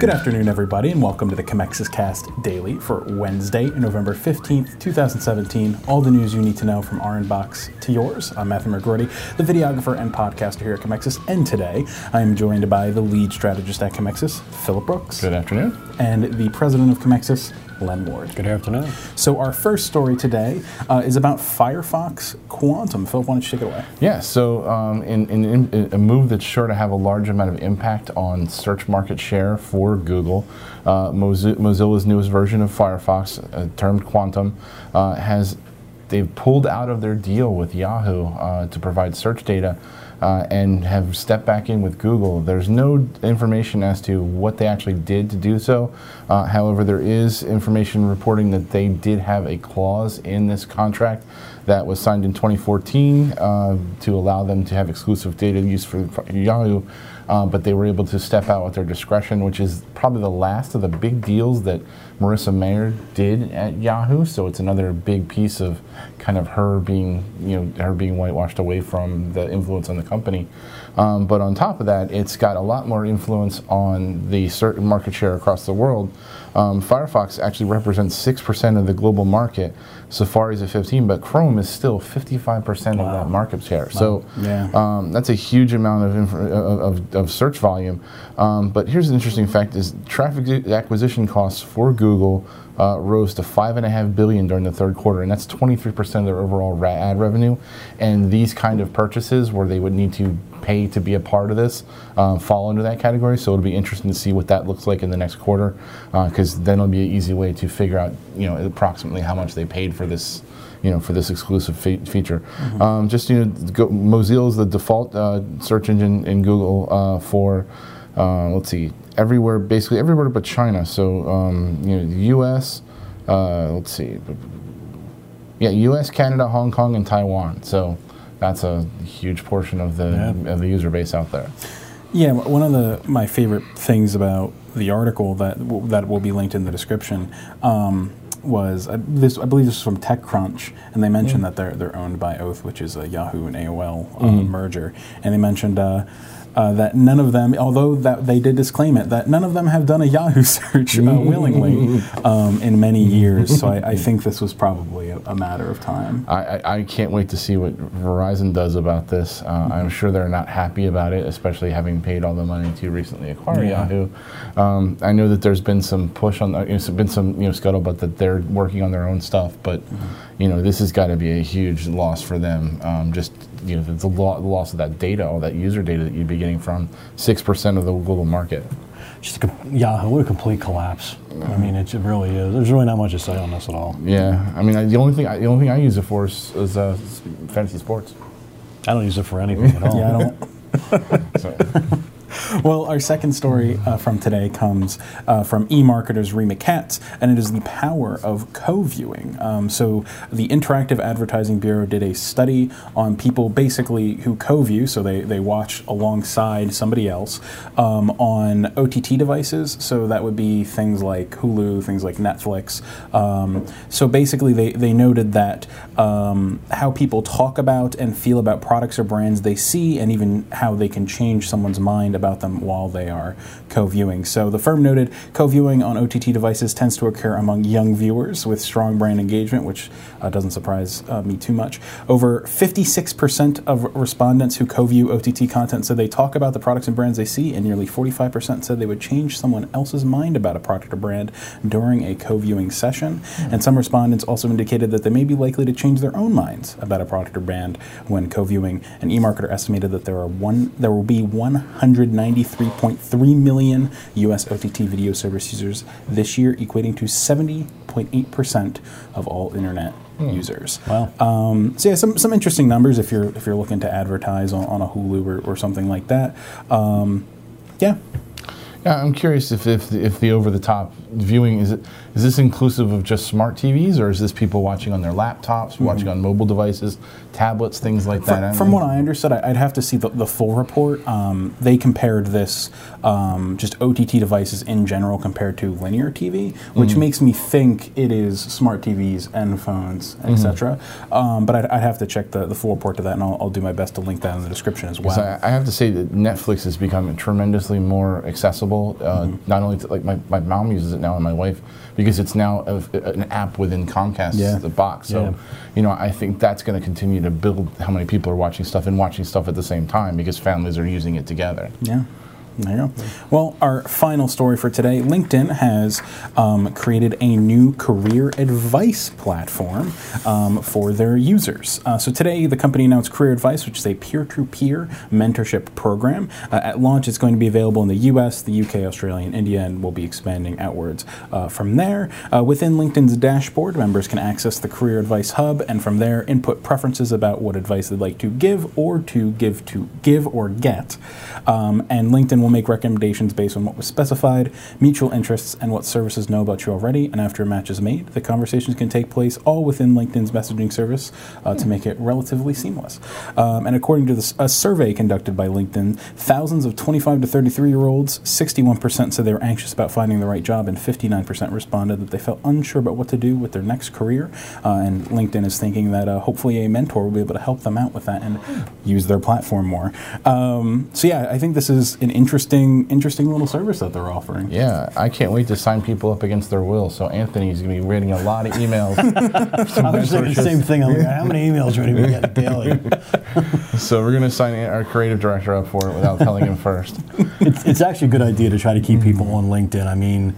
Good afternoon, everybody, and welcome to the Commexis Cast Daily for Wednesday, November 15th, 2017. All the news you need to know from our inbox to yours. I'm Matthew McGrory, the videographer and podcaster here at Commexis, and today I am joined by the lead strategist at Commexis, Phillip Brooks, Good afternoon. and the president of Commexis, Len Ward. Good afternoon. So, our first story today uh, is about Firefox Quantum. Phillip, why don't you take it away? Yeah, so um, in, in, in a move that's sure to have a large amount of impact on search market share for Google, uh, Mozi- Mozilla's newest version of Firefox, uh, termed Quantum, uh, has they've pulled out of their deal with Yahoo uh, to provide search data. Uh, and have stepped back in with Google. There's no information as to what they actually did to do so. Uh, however, there is information reporting that they did have a clause in this contract that was signed in 2014 uh, to allow them to have exclusive data use for Yahoo, uh, but they were able to step out with their discretion, which is probably the last of the big deals that Marissa Mayer did at Yahoo. So it's another big piece of kind of her being, you know, her being whitewashed away from the influence on the company company. Um, but on top of that, it's got a lot more influence on the certain market share across the world. Um, Firefox actually represents 6% of the global market. Safari's at 15, but Chrome is still 55% of that market share. So Yeah. um, that's a huge amount of, inf- of, of, of search volume. Um, but here's an interesting fact: is traffic acquisition costs for Google uh, rose to five and a half billion during the third quarter, and that's 23 percent of their overall ad revenue. And these kind of purchases, where they would need to pay to be a part of this, um, fall into that category. So it'll be interesting to see what that looks like in the next quarter, because then it'll be an easy way to figure out, you know, approximately how much they paid for this you know, for this exclusive fe- feature. Um, just you know, go, Mozilla is the default uh, search engine in Google uh, for uh, let's see, everywhere, basically everywhere but China. So um, you know, the U.S. Uh, let's see, yeah, U.S., Canada, Hong Kong, and Taiwan. So that's a huge portion of the Yeah. of the user base out there. Yeah, one of the my favorite things about the article that that will be linked in the description um, was I, this. I believe this is from TechCrunch, and they mentioned that they're they're owned by Oath, which is a Yahoo and AOL uh, merger, and they mentioned. Uh, uh, that none of them, although that they did disclaim it, that none of them have done a Yahoo search uh, willingly um, in many years. So I, I think this was probably a, a matter of time. I, I, I can't wait to see what Verizon does about this. Uh, I'm sure they're not happy about it, especially having paid all the money to recently acquire Yeah. Yahoo. Um, I know that there's been some push on, there's been some you know scuttlebutt that they're working on their own stuff, but you know this has got to be a huge loss for them. Um, just you know the, the, lo- the loss of that data, all that user data that you'd be getting from six percent of the global market. Just a, com- Yahoo, what a complete collapse. I mean, it, it really is. There's really not much to say on this at all. Yeah, I mean I, the only thing I, the only thing I use it for is, is uh, fantasy sports. I don't use it for anything at all. Yeah, I don't. So. Well, our second story uh, from today comes uh, from eMarketer's Rimma Kats, and it is the power of co-viewing. Um, so, the Interactive Advertising Bureau did a study on people basically who co-view, so they, they watch alongside somebody else um, on OTT devices. So that would be things like Hulu, things like Netflix. Um, so basically, they, they noted that um, how people talk about and feel about products or brands they see, and even how they can change someone's mind about them while they are co-viewing. So the firm noted co-viewing on OTT devices tends to occur among young viewers with strong brand engagement, which uh, doesn't surprise uh, me too much. Over 56% of respondents who co-view OTT content said they talk about the products and brands they see, and nearly 45% said they would change someone else's mind about a product or brand during a co-viewing session. And some respondents also indicated that they may be likely to change their own minds about a product or brand when co-viewing. An eMarketer estimated that there are one there will be 193.3 million US OTT video service users this year, equating to 70.8% of all internet users. Wow. Um, so yeah, some, some interesting numbers if you're if you're looking to advertise on, on a Hulu or, or something like that. Um, yeah, Yeah, I'm curious if, if, if the over the top viewing is it is this inclusive of just smart TVs or is this people watching on their laptops, watching on mobile devices, tablets, things like that? From, from what I understood, I'd have to see the, the full report. Um, they compared this um, just OTT devices in general compared to linear TV, which Mm-hmm. makes me think it is smart TVs and phones, Mm-hmm. etc. Um, but I'd, I'd have to check the, the full report to that, and I'll, I'll do my best to link that in the description as well. I I have to say that Netflix has become tremendously more accessible accessible. Uh, Not only to, like my, my mom uses it now and my wife because it's now a, an app within Comcast Yeah. the box. So, Yeah. you know, I think that's going to continue to build how many people are watching stuff and watching stuff at the same time because families are using it together. Yeah. There you go. Well, our final story for today LinkedIn has um, created a new career advice platform um, for their users. Uh, so, today, the company announced Career Advice, which is a peer to peer mentorship program. Uh, at launch, it's going to be available in the US, the UK, Australia, and India, and will be expanding outwards uh, from there. Uh, within LinkedIn's dashboard, members can access the Career Advice Hub and from there input preferences about what advice they'd like to give or to give to give or get. Um, and LinkedIn will make recommendations based on what was specified, mutual interests, and what services know about you already. And after a match is made, the conversations can take place all within LinkedIn's messaging service uh, to make it relatively seamless. Um, and according to this, a survey conducted by LinkedIn, thousands of 25 to 33 year olds, 61% said they were anxious about finding the right job, and 59% responded that they felt unsure about what to do with their next career. Uh, and LinkedIn is thinking that uh, hopefully a mentor will be able to help them out with that and use their platform more. Um, so yeah, I think this is an interesting, interesting interesting little service that they're offering. Yeah, I can't wait to sign people up against their will. So Anthony's going to be reading a lot of emails. I was thinking the same thing. I'm like, how many emails are we going to get daily? so we're going to sign our creative director up for it without telling him first. it's, it's actually a good idea to try to keep people on LinkedIn. I mean,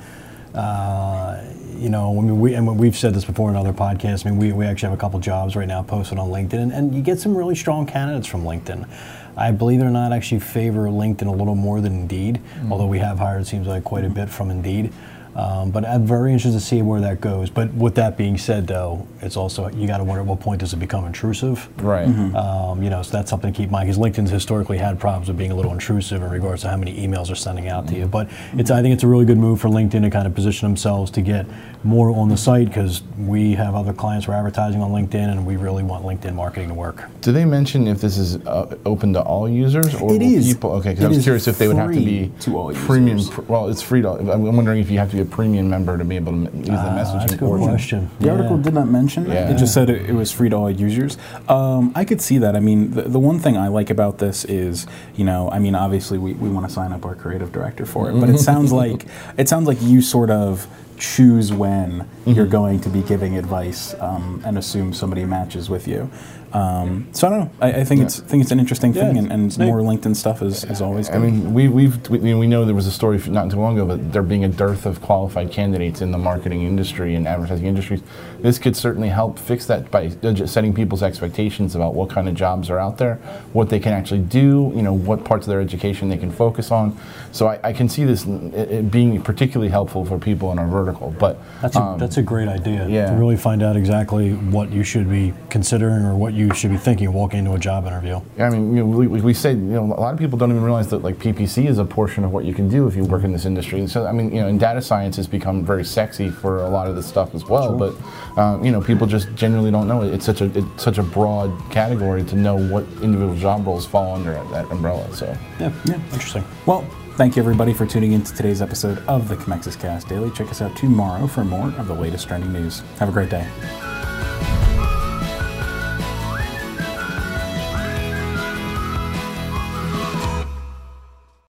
uh, you know, I mean, we and we've said this before in other podcasts. I mean, we, we actually have a couple jobs right now posted on LinkedIn, and, and you get some really strong candidates from LinkedIn. I believe it or not, actually favor LinkedIn a little more than Indeed, hmm. although we have hired, it seems like, quite a bit from Indeed. Um, but I'm very interested to see where that goes. But with that being said, though, it's also you got to wonder at what point does it become intrusive? Right. Um, you know, so that's something to keep in mind because LinkedIn's historically had problems with being a little intrusive in regards to how many emails they're sending out to you. But it's I think it's a really good move for LinkedIn to kind of position themselves to get more on the site because we have other clients who are advertising on LinkedIn and we really want LinkedIn marketing to work. Do they mention if this is uh, open to all users or It will is. people? Okay, because I was curious if they would have to be to all premium. users. pr- Well, it's free to. I'm wondering if you have to be a premium member to be able to m- use the Ah, messaging that's a good portion. question. The article did not mention that. Yeah. It just said it, it was free to all users. Um, I could see that. I mean, the, the one thing I like about this is, you know, I mean, obviously we, we want to sign up our creative director for it, but it sounds like it sounds like you sort of choose when you're going to be giving advice um, and assume somebody matches with you. Um, so I don't know. I, I think it's think it's an interesting Yeah, thing, and, and more LinkedIn stuff is, is always good. I mean, we, we've we, know, we know there was a story not too long ago, but there being a dearth of qualified candidates in the marketing industry and advertising industries. This could certainly help fix that by uh, setting people's expectations about what kind of jobs are out there, what they can actually do, you know, what parts of their education they can focus on. So I, I can see this being particularly helpful for people in our vertical. But That's a, um, that's a great idea yeah. to really find out exactly what you should be considering or what you should be thinking walking into a job interview. I mean, you know, we, we say, you know, a lot of people don't even realize that like PPC is a portion of what you can do if you work in this industry. So, I mean, you know, and data science has become very sexy for a lot of this stuff as well. But, um, you know, people just generally don't know it. It's such a it's such a broad category to know what individual job roles fall under that umbrella. So, Yeah, yeah, interesting. Well, thank you everybody for tuning in to today's episode of the Commexis Cast Daily. Check us out tomorrow for more of the latest trending news. Have a great day.